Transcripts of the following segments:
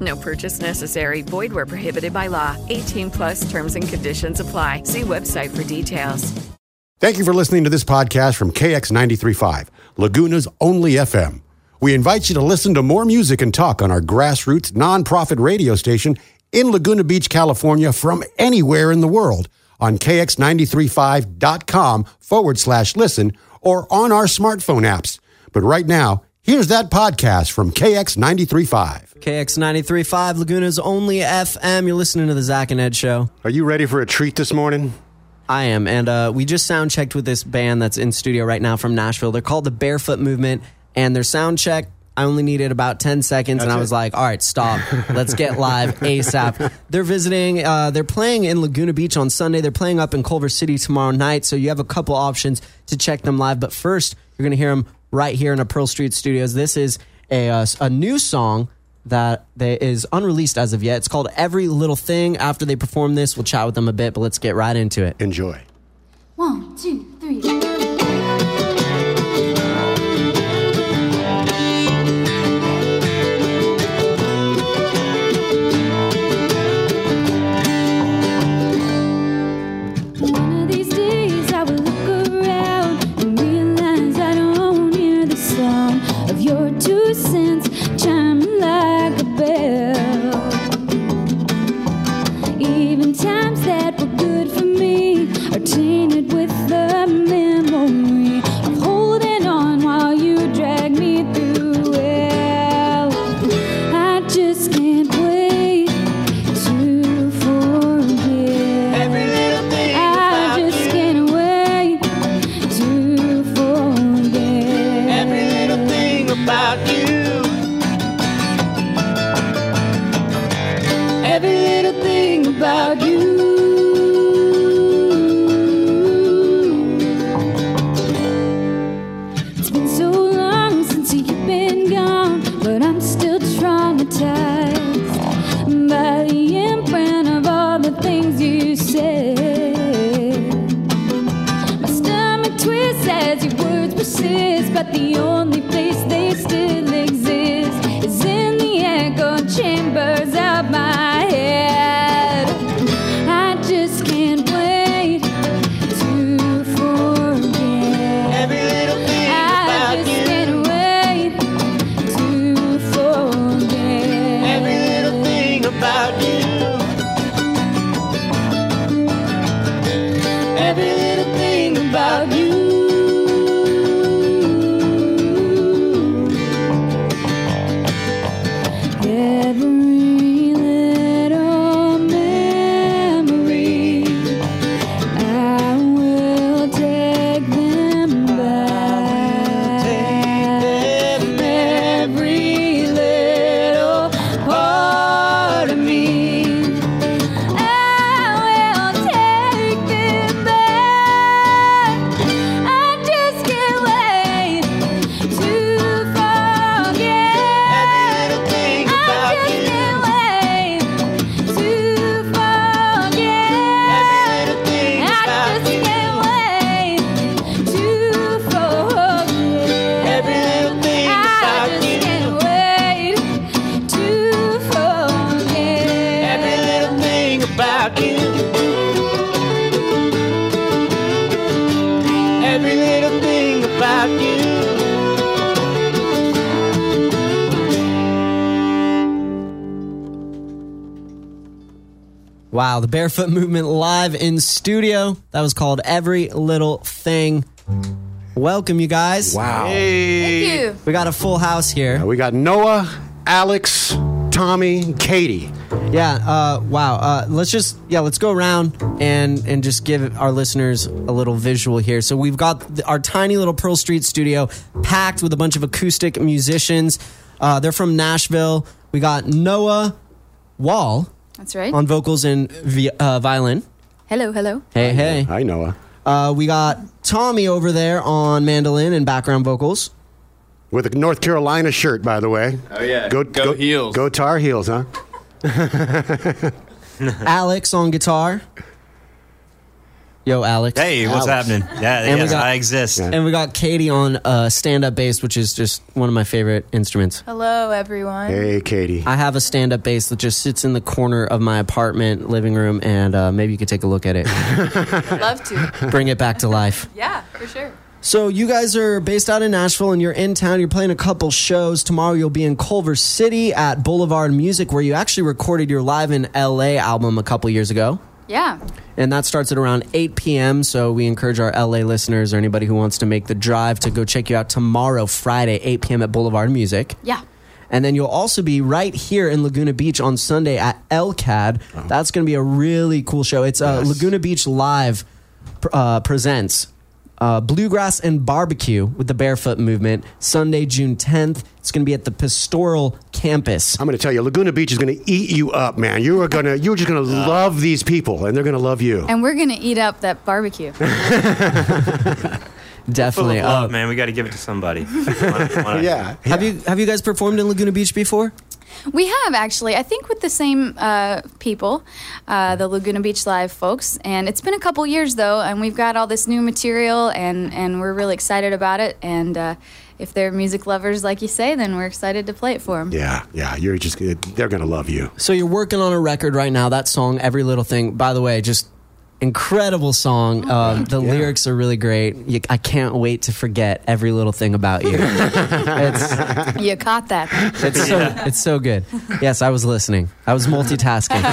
No purchase necessary. Void where prohibited by law. 18 plus terms and conditions apply. See website for details. Thank you for listening to this podcast from KX935, Laguna's only FM. We invite you to listen to more music and talk on our grassroots nonprofit radio station in Laguna Beach, California, from anywhere in the world on KX935.com forward slash listen or on our smartphone apps. But right now, here's that podcast from KX935. KX935, Laguna's only FM. You're listening to the Zach and Ed Show. Are you ready for a treat this morning? I am. And uh, we just sound checked with this band that's in studio right now from Nashville. They're called the Barefoot Movement. And their sound check, I only needed about 10 seconds. and I was like, all right, stop. Let's get live ASAP. They're visiting, uh, they're playing in Laguna Beach on Sunday. They're playing up in Culver City tomorrow night. So you have a couple options to check them live. But first, you're going to hear them right here in a Pearl Street Studios. This is a, uh, a new song that they, is unreleased as of yet. It's called Every Little Thing. After they perform this, we'll chat with them a bit, but let's get right into it. Enjoy. One, two, three. Wow, the Barefoot Movement live in studio. That was called Every Little Thing. Welcome, you guys. Wow. Thank you. We got a full house here. We got Noah, Alex, Tommy, Katie. Yeah. Uh, wow. Uh, let's just yeah. Let's go around and and just give our listeners a little visual here. So we've got th- our tiny little Pearl Street studio packed with a bunch of acoustic musicians. Uh, they're from Nashville. We got Noah Wall That's right. on vocals and vi- uh, violin. hello, hello. Hey, hey. Hi, Noah. Uh, we got Tommy over there on mandolin and background vocals. With a North Carolina shirt, by the way. Oh, yeah. Go Heels. Go Tar Heels, huh? Alex on guitar. Yo, Alex. Hey, what's Alex. happening? Yeah, And we yes, got- I exist. And we got Katie on uh, stand-up bass, which is just one of my favorite instruments. Hello, everyone. Hey, Katie. I have a stand-up bass that just sits in the corner of my apartment living room, and uh, maybe you could take a look at it, Love to. bring it back to life. Yeah, for sure. So you guys are based out in Nashville, and you're in town. You're playing a couple shows tomorrow. You'll be in Culver City at Boulevard Music, where you actually recorded your Live in L.A. album a couple years ago. Yeah. And that starts at around 8 p.m. So we encourage our LA listeners or anybody who wants to make the drive to go check you out tomorrow, Friday, 8 p.m. at Boulevard Music. Yeah. And then you'll also be right here in Laguna Beach on Sunday at LCAD. That's going to be a really cool show. It's uh, Laguna Beach Live uh, presents uh, Bluegrass and Barbecue with the Barefoot Movement, Sunday, June 10th. It's going to be at the Pastoral Campus. I'm going to tell you, Laguna Beach is going to eat you up, man. You are going to, you're just going to love these people, and they're going to love you. And we're going to eat up that barbecue. Full Definitely. of love, Uh, man. We got to give it to somebody. Wanna- wanna- Yeah. have you have you guys performed in Laguna Beach before? We have actually, I think, with the same uh, people, uh, the Laguna Beach Live folks. And it's been a couple years though, and we've got all this new material, and and we're really excited about it. And uh, if they're music lovers, like you say, then we're excited to play it for them. Yeah, yeah. You're just they're going to love you. So you're working on a record right now. That song, Every Little Thing, by the way, just incredible song. Um, the lyrics are really great. You, I can't wait to forget every little thing about you. it's You caught that. it's so it's so good. Yes, I was listening. I was multitasking.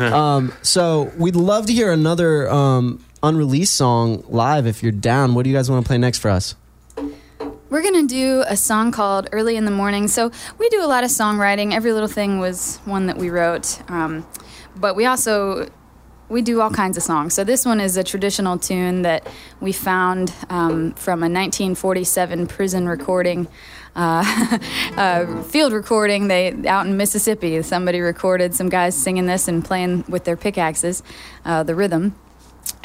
um, so we'd love to hear another um, unreleased song live if you're down. What do you guys want to play next for us? We're going to do a song called Early in the Morning. So we do a lot of songwriting. Every Little Thing was one that we wrote. Um, but we also we do all kinds of songs. So this one is a traditional tune that we found um, from a 1947 prison recording, uh, field recording. They out in Mississippi. Somebody recorded some guys singing this and playing with their pickaxes, uh, the rhythm.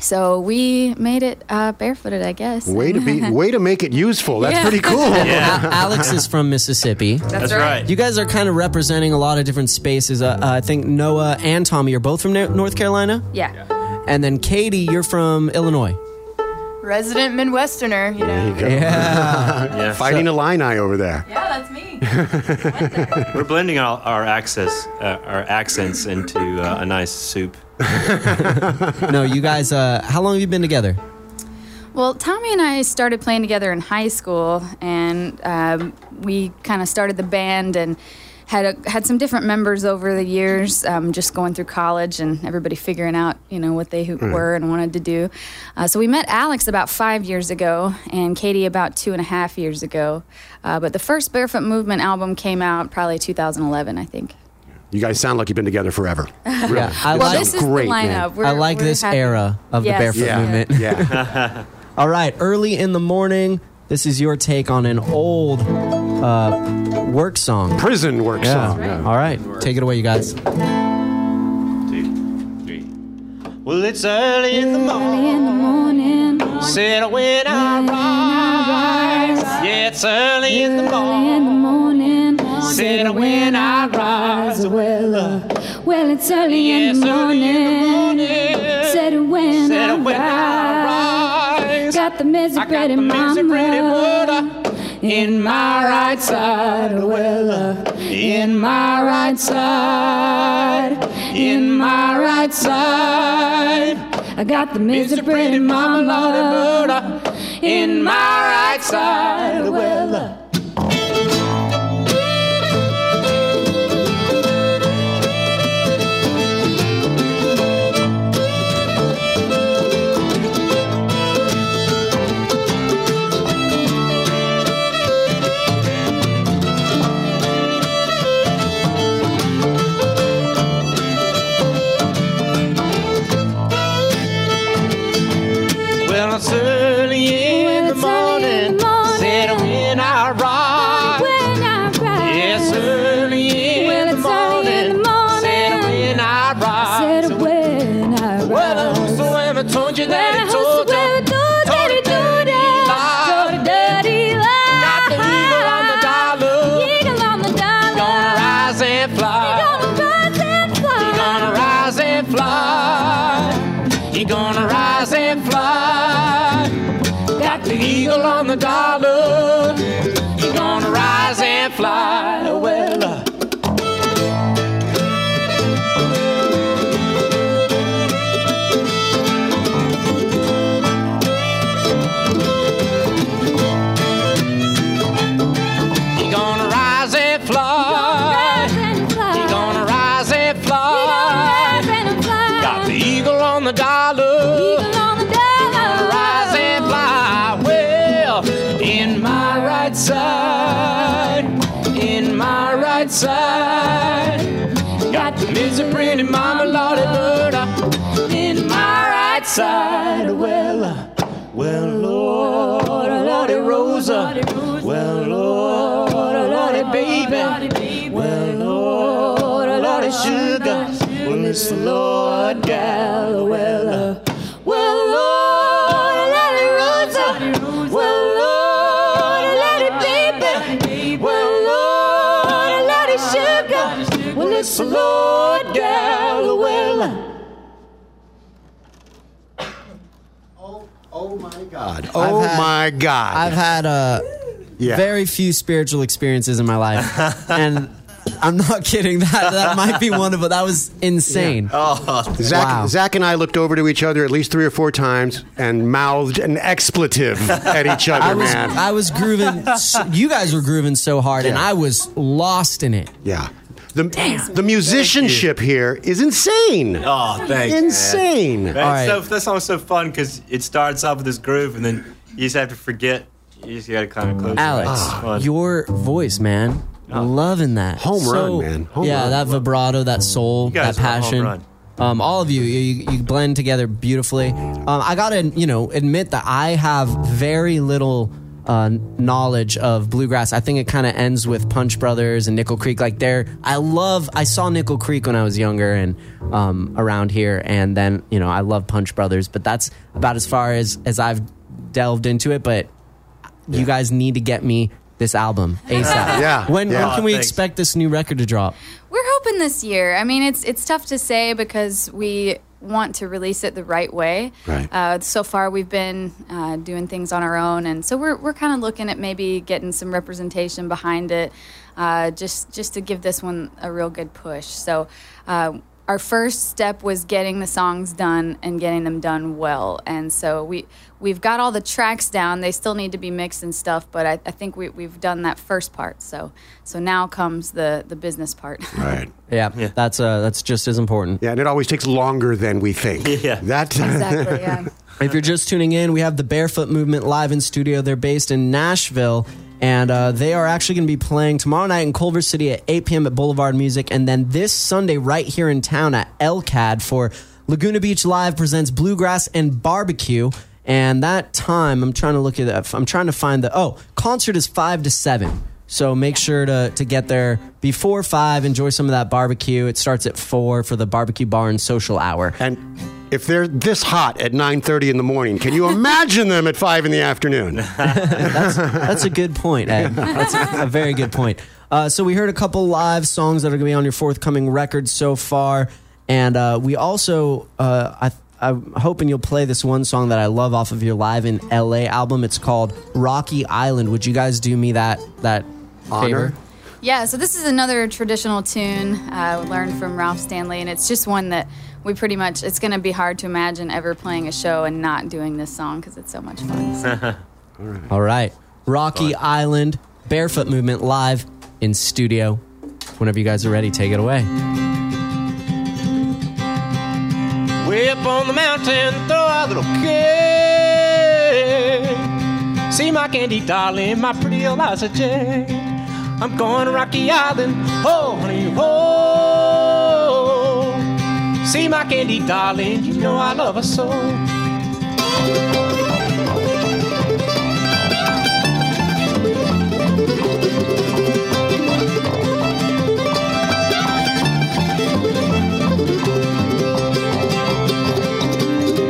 So we made it uh, barefooted, I guess. Way to be, way to make it useful. That's Yeah. pretty cool. Yeah. Alex is from Mississippi. That's right. You guys are kind of representing a lot of different spaces. Uh, uh, I think Noah and Tommy are both from Nor- North Carolina, Yeah. and then Katie, you're from Illinois. Resident Midwesterner, you know. There you go. Yeah. Yeah. Fighting a Illini over there. Yeah, that's me. We're blending all our access, uh, our accents into uh, a nice soup. No, you guys. Uh, how long have you been together? Well, Tommy and I started playing together in high school, and um, we kind of started the band and had a, had some different members over the years, um, just going through college and everybody figuring out, you know, what they who were and wanted to do. Uh, so we met Alex about five years ago, and Katie about two and a half years ago. Uh, but the first Barefoot Movement album came out probably 2011, I think. You guys sound like you've been together forever. Really. Yeah, I well, like. this is great, the man. lineup. We're, I like this happy. era of Yes. the barefoot Yeah. movement. Yeah. All right, early in the morning. This is your take on an old uh, work song. Prison work song. Yeah. All right, take it away, you guys. Two, three. Well, it's early in the morning. in the morning. Said when I rise. Yeah, it's early in the morning. In. Said when I rise. Well, uh, well, it's early Yeah, in the early in the morning. morning. Said when, Said I, when I rise. rise. Got the misery I got pretty the misery pretty mama water in my right side. Well, uh, in my right side. In my right side. I got the Mr. Pretty Mama in my right side. Well, uh, Well, it's early Well, it's Lord gal. Well, well, Lord, Lordy Rosa. Well, Lord, Lordy baby. Well, Lord, Lordy sugar. Well, it's Lord gal. Uh, Oh my God. Oh had- my God. I've had uh, Yeah. very few spiritual experiences in my life, and I'm not kidding. That that might be one of it. That was insane. oh Zach, Wow. Zach and I looked over to each other at least three or four times and mouthed an expletive at each other, I was man. I was grooving. So, you guys were grooving so hard, and I was lost in it. yeah. The, the musicianship here is insane. Oh, thanks. Insane. Man, All it's right. so, that song's so fun because it starts off with this groove and then you just have to forget. You just gotta kind of close Alex, your eyes. Your voice, man, loving that. Home So- run, man. Home yeah, run. that vibrato, that soul, that passion. Um, all of you, you, you blend together beautifully. Um, I gotta, you know, admit that I have very little uh, knowledge of bluegrass. I think it kind of ends with Punch Brothers and Nickel Creek. Like they're, I love. I saw Nickel Creek when I was younger and um, around here, and then you know I love Punch Brothers. But that's about as far as as I've delved into it. But you guys need to get me this album ASAP. Yeah, When, yeah. when can we Thanks. expect this new record to drop? We're hoping this year. I mean, it's it's tough to say because we want to release it the right way. Right. Uh, so far, we've been uh, doing things on our own, and so we're we're kind of looking at maybe getting some representation behind it, uh, just just to give this one a real good push. So. Our first step was getting the songs done and getting them done well, and so we we've got all the tracks down. They still need to be mixed and stuff, but I, I think we, we've done that first part. So so now comes the the business part. Right. Yeah, that's uh, that's just as important. Yeah, and it always takes longer than we think. Yeah. That, exactly. Yeah. If you're just tuning in, we have the Barefoot Movement live in studio. They're based in Nashville, and uh, they are actually going to be playing tomorrow night in Culver City at 8 p.m. at Boulevard Music, and then this Sunday right here in town at LCAD for Laguna Beach Live presents Bluegrass and Barbecue. And that time, I'm trying to look at that. I'm trying to find the oh concert is five to seven. So make sure to, to get there before five. Enjoy some of that barbecue. It starts at four for the barbecue bar and social hour. and if they're this hot at 9.30 in the morning, can you imagine them at 5 in the afternoon? That's that's a good point, Ed. That's a, a very good point. Uh, so we heard a couple live songs that are going to be on your forthcoming record so far, and uh, we also uh, I. I'm hoping you'll play this one song that I love off of your Live in LA album. It's called Rocky Island. Would you guys do me that that Honor? favor? Yeah, so this is another traditional tune uh, learned from Ralph Stanley, and it's just one that we pretty much it's going to be hard to imagine ever playing a show and not doing this song because it's so much fun. So. All right. Rocky Island, Barefoot Movement live in studio. Whenever you guys are ready, take it away. Way up on the mountain, throw a little cake. See my candy darling, my pretty Eliza Jane. I'm going to Rocky Island, oh honey, oh. See my candy darling, you know I love her so.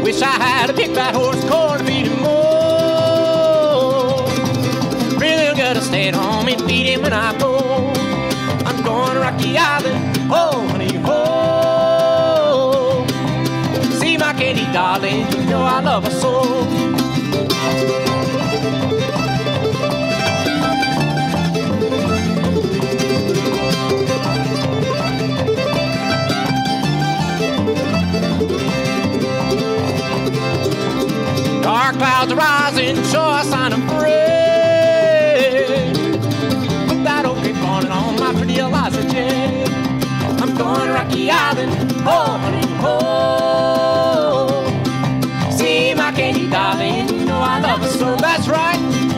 Wish I had a big fat horse, corn feed him more. Really gotta stay at home and feed him when I go. I'm going to Rocky Island, oh. Darling, you know I love her so. Dark clouds are rising, sure sign of rain. Put that old cape on and on my pretty Eliza Jane. I'm going to Rocky Island, oh honey, oh. That's right.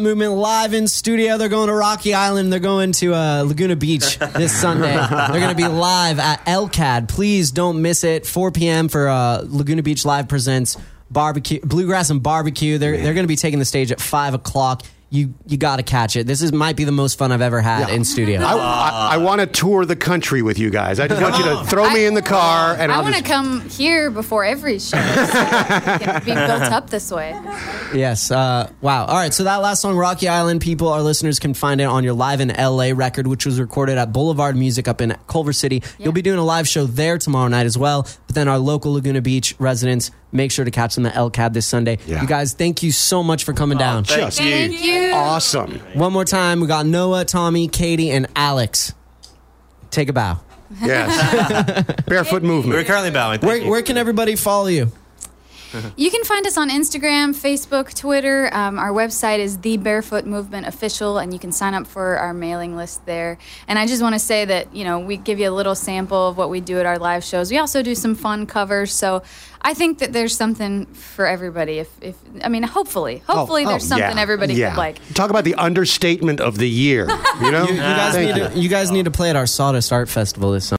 Movement live in studio. They're going to Rocky Island. They're going to uh, Laguna Beach this Sunday. They're going to be live at LCAD. Please don't miss it. 4 p.m. for uh, Laguna Beach Live presents barbecue, bluegrass and barbecue. They're they're going to be taking the stage at five o'clock. You you got to catch it. This is might be the most fun I've ever had in studio. I, I, I want to tour the country with you guys. I just want you to throw me in the car, and I I'll want to just. come here before every show. So it can be built up this way. Yes. Uh, wow. All right. So that last song, Rocky Island, people, our listeners can find it on your Live in LA record, which was recorded at Boulevard Music up in Culver City. You'll be doing a live show there tomorrow night as well. But then our local Laguna Beach residents, make sure to catch them at LCAD this Sunday. Yeah. You guys, thank you so much for coming down. Just Thank you. awesome. One more time, we got Noah, Tommy, Katie, and Alex. Take a bow. Yes. Barefoot movement. We're currently bowing. Thank Where, you. where can everybody follow you? You can find us on Instagram, Facebook, Twitter. Um, our website is The Barefoot Movement Official, and you can sign up for our mailing list there. And I just want to say that, you know, we give you a little sample of what we do at our live shows. We also do some fun covers. So I think that there's something for everybody. If, if I mean, hopefully, hopefully Oh, there's oh, something yeah, everybody yeah. could like. Talk about the understatement of the year. You know, You, you guys Thank need to, you guys need to play at our Sawdust Art Festival this summer.